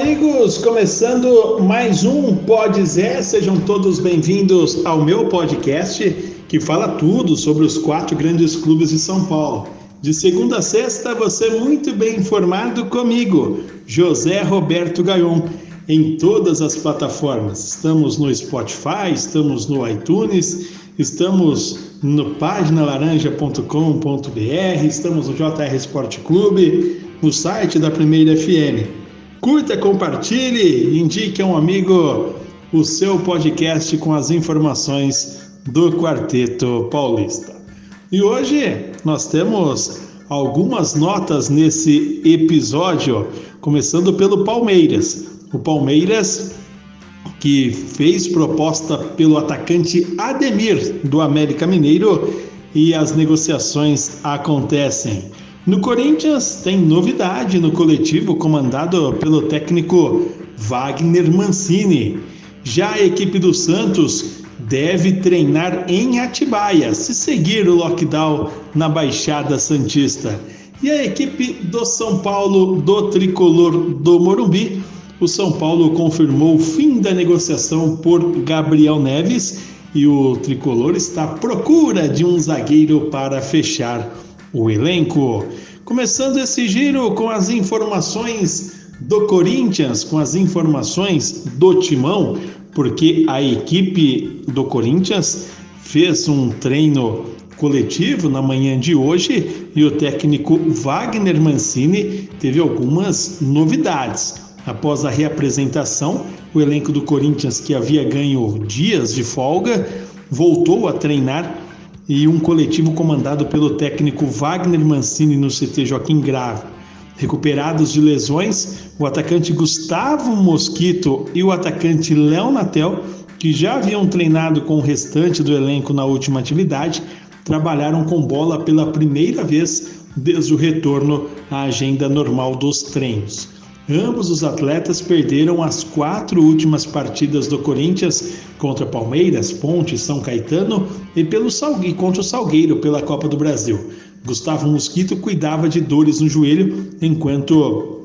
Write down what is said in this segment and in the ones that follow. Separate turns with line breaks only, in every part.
amigos! Começando mais um Pode Zé, sejam todos bem-vindos ao meu podcast que fala tudo sobre os quatro grandes clubes de São Paulo. De segunda a sexta, você muito bem informado comigo, José Roberto Gaion, em todas as plataformas. Estamos no Spotify, estamos no iTunes, estamos no paginalaranja.com.br, estamos no JR Esporte Clube, no site da Primeira FM. Curta, compartilhe, indique a um amigo o seu podcast com as informações do Quarteto Paulista. E hoje nós temos algumas notas nesse episódio, começando pelo Palmeiras. O Palmeiras que fez proposta pelo atacante Ademir do América Mineiro e as negociações acontecem. No Corinthians tem novidade no coletivo comandado pelo técnico Wagner Mancini. Já a equipe do Santos deve treinar em Atibaia, se seguir o lockdown na Baixada Santista. E a equipe do São Paulo do tricolor do Morumbi, o São Paulo confirmou o fim da negociação por Gabriel Neves e o tricolor está à procura de um zagueiro para fechar o elenco. Começando esse giro com as informações do Corinthians, com as informações do Timão, porque a equipe do Corinthians fez um treino coletivo na manhã de hoje e o técnico Wagner Mancini teve algumas novidades. Após a reapresentação, o elenco do Corinthians, que havia ganho dias de folga, voltou a treinar e um coletivo comandado pelo técnico Wagner Mancini no CT Joaquim Grave. Recuperados de lesões, o atacante Gustavo Mosquito e o atacante Léo Natel, que já haviam treinado com o restante do elenco na última atividade, trabalharam com bola pela primeira vez desde o retorno à agenda normal dos treinos. Ambos os atletas perderam as quatro últimas partidas do Corinthians contra Palmeiras, Ponte, São Caetano e pelo Salgue, contra o Salgueiro pela Copa do Brasil. Gustavo Mosquito cuidava de dores no joelho, enquanto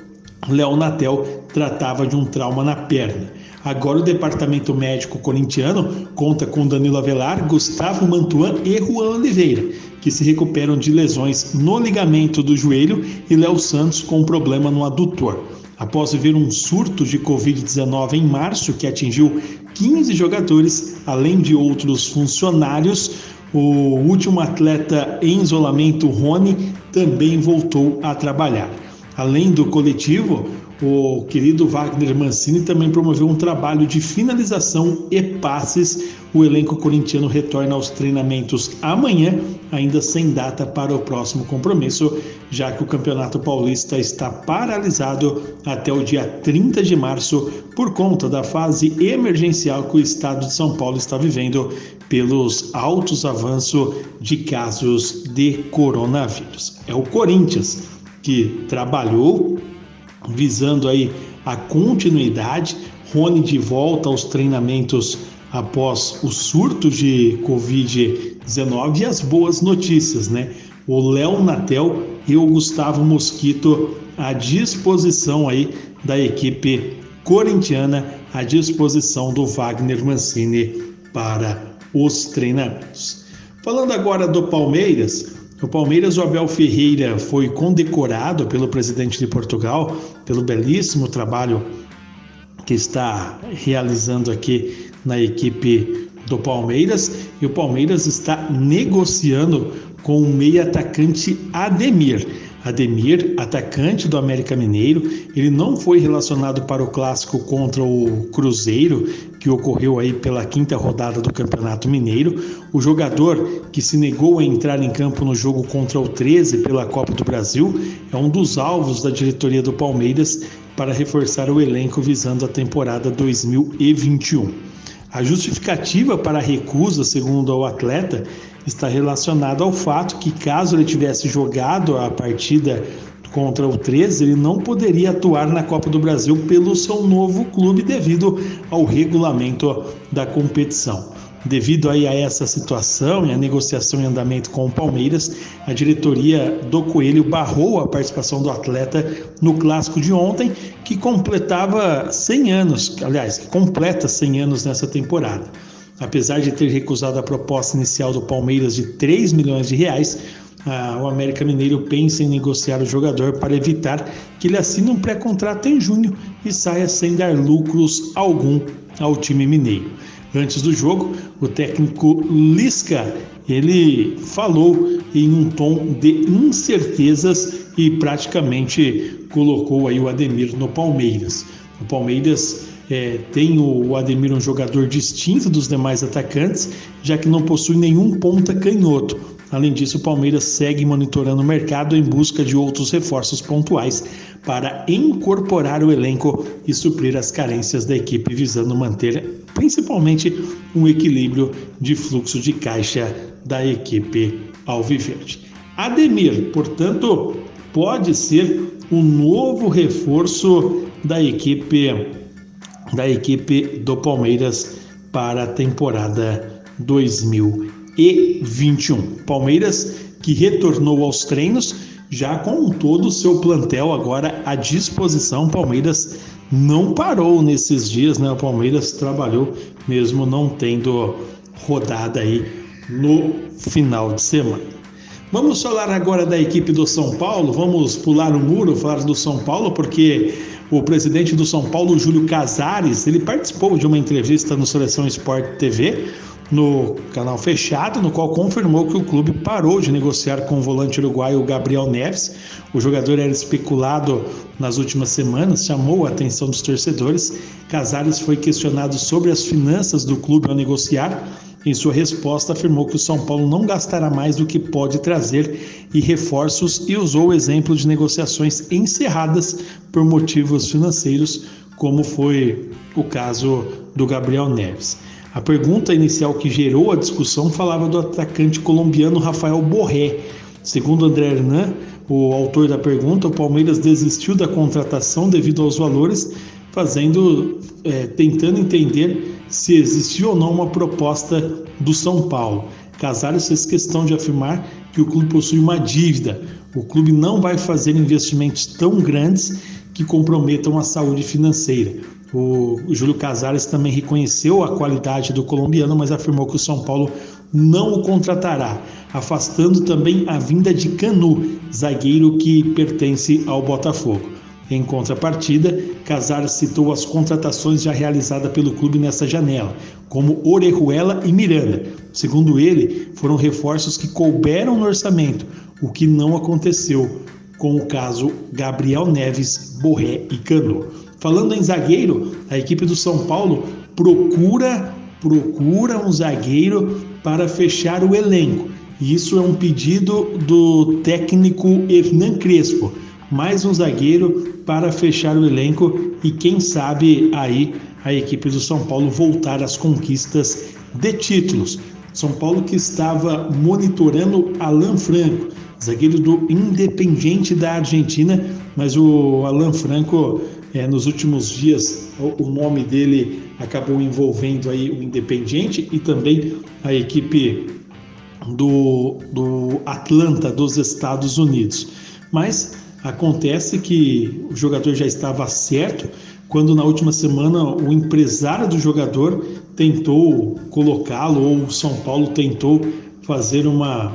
Léo Natel tratava de um trauma na perna. Agora o departamento médico corintiano conta com Danilo Avelar, Gustavo Mantuan e Juan Oliveira, que se recuperam de lesões no ligamento do joelho, e Léo Santos com um problema no adutor após viver um surto de Covid-19 em março que atingiu 15 jogadores, além de outros funcionários. O último atleta em isolamento, Rony, também voltou a trabalhar. Além do coletivo, o querido Wagner Mancini também promoveu um trabalho de finalização e passes. O elenco corintiano retorna aos treinamentos amanhã, ainda sem data para o próximo compromisso, já que o Campeonato Paulista está paralisado até o dia 30 de março por conta da fase emergencial que o estado de São Paulo está vivendo pelos altos avanços de casos de coronavírus. É o Corinthians que trabalhou visando aí a continuidade. Rony de volta aos treinamentos após o surto de Covid-19 e as boas notícias, né? O Léo Natel e o Gustavo Mosquito à disposição aí da equipe corintiana, à disposição do Wagner Mancini para os treinamentos. Falando agora do Palmeiras, no Palmeiras, o Abel Ferreira foi condecorado pelo presidente de Portugal pelo belíssimo trabalho que está realizando aqui na equipe do Palmeiras e o Palmeiras está negociando com o meio atacante Ademir. Ademir, atacante do América Mineiro, ele não foi relacionado para o clássico contra o Cruzeiro, que ocorreu aí pela quinta rodada do Campeonato Mineiro. O jogador que se negou a entrar em campo no jogo contra o 13 pela Copa do Brasil é um dos alvos da diretoria do Palmeiras para reforçar o elenco visando a temporada 2021. A justificativa para a recusa, segundo o atleta, está relacionada ao fato que, caso ele tivesse jogado a partida contra o 13, ele não poderia atuar na Copa do Brasil pelo seu novo clube devido ao regulamento da competição. Devido aí a essa situação e a negociação em andamento com o Palmeiras, a diretoria do Coelho barrou a participação do atleta no clássico de ontem, que completava 100 anos, aliás, completa 100 anos nessa temporada. Apesar de ter recusado a proposta inicial do Palmeiras de 3 milhões de reais, o América Mineiro pensa em negociar o jogador para evitar que ele assine um pré-contrato em junho e saia sem dar lucros algum ao time mineiro. Antes do jogo, o técnico Lisca ele falou em um tom de incertezas e praticamente colocou aí o Ademir no Palmeiras. O Palmeiras é, tem o Ademir um jogador distinto dos demais atacantes, já que não possui nenhum ponta canhoto. Além disso, o Palmeiras segue monitorando o mercado em busca de outros reforços pontuais para incorporar o elenco e suprir as carências da equipe, visando manter principalmente um equilíbrio de fluxo de caixa da equipe alviverde. Ademir, portanto, pode ser um novo reforço da equipe da equipe do Palmeiras para a temporada 2021. Palmeiras que retornou aos treinos já com todo o seu plantel agora à disposição. Palmeiras não parou nesses dias, né? O Palmeiras trabalhou mesmo não tendo rodada aí no final de semana. Vamos falar agora da equipe do São Paulo. Vamos pular o muro, falar do São Paulo, porque o presidente do São Paulo, Júlio Casares, ele participou de uma entrevista no Seleção Esporte TV no canal fechado, no qual confirmou que o clube parou de negociar com o volante uruguaio Gabriel Neves. O jogador era especulado nas últimas semanas, chamou a atenção dos torcedores. Casares foi questionado sobre as finanças do clube ao negociar. Em sua resposta, afirmou que o São Paulo não gastará mais do que pode trazer e reforços e usou o exemplo de negociações encerradas por motivos financeiros, como foi o caso do Gabriel Neves. A pergunta inicial que gerou a discussão falava do atacante colombiano Rafael Borré. Segundo André Hernan, o autor da pergunta, o Palmeiras desistiu da contratação devido aos valores, fazendo, é, tentando entender se existiu ou não uma proposta do São Paulo. Casares fez questão de afirmar que o clube possui uma dívida. O clube não vai fazer investimentos tão grandes que comprometam a saúde financeira. O Júlio Casares também reconheceu a qualidade do colombiano, mas afirmou que o São Paulo não o contratará, afastando também a vinda de Canu, zagueiro que pertence ao Botafogo. Em contrapartida, Casares citou as contratações já realizadas pelo clube nessa janela, como Orejuela e Miranda. Segundo ele, foram reforços que couberam no orçamento, o que não aconteceu com o caso Gabriel Neves, Borré e Canu. Falando em zagueiro, a equipe do São Paulo procura procura um zagueiro para fechar o elenco. Isso é um pedido do técnico Hernan Crespo. Mais um zagueiro para fechar o elenco e quem sabe aí a equipe do São Paulo voltar às conquistas de títulos. São Paulo que estava monitorando Alan Franco, zagueiro do Independiente da Argentina, mas o Alan Franco é, nos últimos dias, o, o, nome dele acabou envolvendo aí o Independiente e também a equipe do, do Atlanta dos Estados Unidos. Mas acontece que o jogador já estava certo quando na última semana o empresário do jogador tentou colocá-lo ou o São Paulo tentou fazer uma,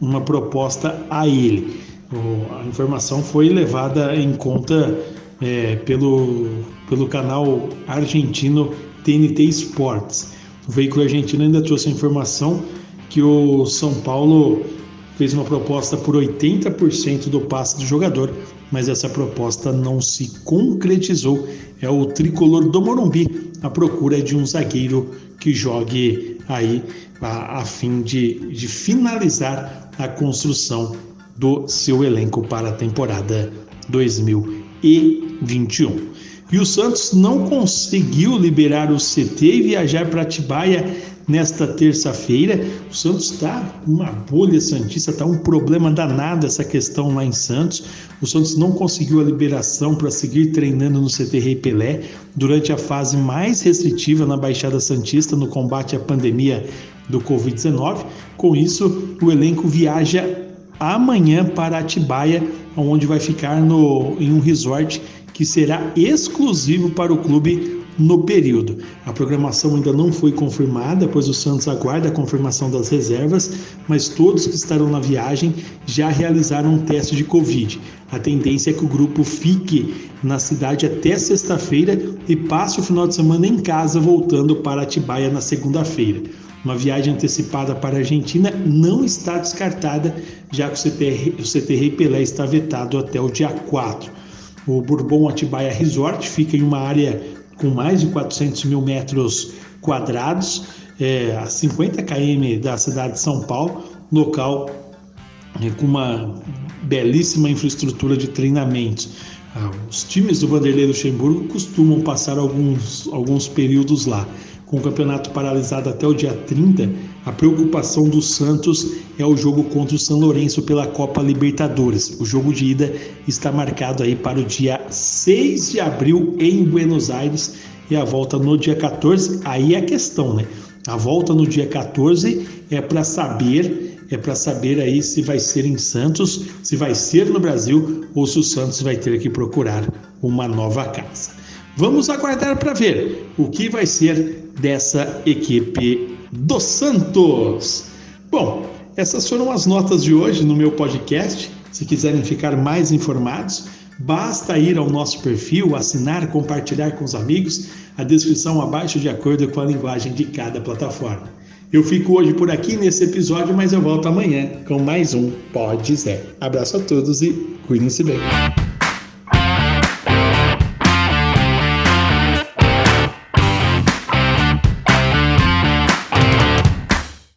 uma proposta a ele. O, a informação foi levada em conta é, pelo, pelo canal argentino TNT Sports. O veículo argentino ainda trouxe a informação que o São Paulo fez uma proposta por 80% do passe do jogador, mas essa proposta não se concretizou. É o tricolor do Morumbi à procura de um zagueiro que jogue aí a, a fim de, de finalizar a construção do seu elenco para a temporada 2020 e 21. E o Santos não conseguiu liberar o CT e viajar para Atibaia nesta terça-feira. O Santos está uma bolha santista, está um problema danado essa questão lá em Santos. O Santos não conseguiu a liberação para seguir treinando no CT Rei Pelé durante a fase mais restritiva na Baixada Santista no combate à pandemia do Covid-19. Com isso, o elenco viaja amanhã para Atibaia, onde vai ficar no, em um resort que será exclusivo para o clube no período. A programação ainda não foi confirmada, pois o Santos aguarda a confirmação das reservas, mas todos que estarão na viagem já realizaram um teste de Covid. A tendência é que o grupo fique na cidade até sexta-feira e passe o final de semana em casa, voltando para Atibaia na segunda-feira. Uma viagem antecipada para a Argentina não está descartada, já que o CT, o Pelé está vetado até o dia 4. O Bourbon Atibaia Resort fica em uma área com mais de 400 mil metros quadrados, é, a 50 km da cidade de São Paulo, local é, com uma belíssima infraestrutura de treinamentos. Ah, os times do Vanderlei Luxemburgo costumam passar alguns, alguns períodos lá. Com o campeonato paralisado até o dia 30, a preocupação do Santos é o jogo contra o São Lourenço pela Copa Libertadores. O jogo de ida está marcado aí para o dia 6 de abril em Buenos Aires e a volta no dia 14. Aí é a questão, né? A volta no dia 14 é para saber, é para saber aí se vai ser em Santos, se vai ser no Brasil ou se o Santos vai ter que procurar uma nova casa. Vamos aguardar para ver o que vai ser dessa equipe do Santos. Bom, essas foram as notas de hoje no meu podcast. Se quiserem ficar mais informados, basta ir ao nosso perfil, assinar, compartilhar com os amigos, a descrição abaixo de acordo com a linguagem de cada plataforma. Eu fico hoje por aqui nesse episódio, mas eu volto amanhã com mais um Pode Zé. Abraço a todos e cuidem-se bem.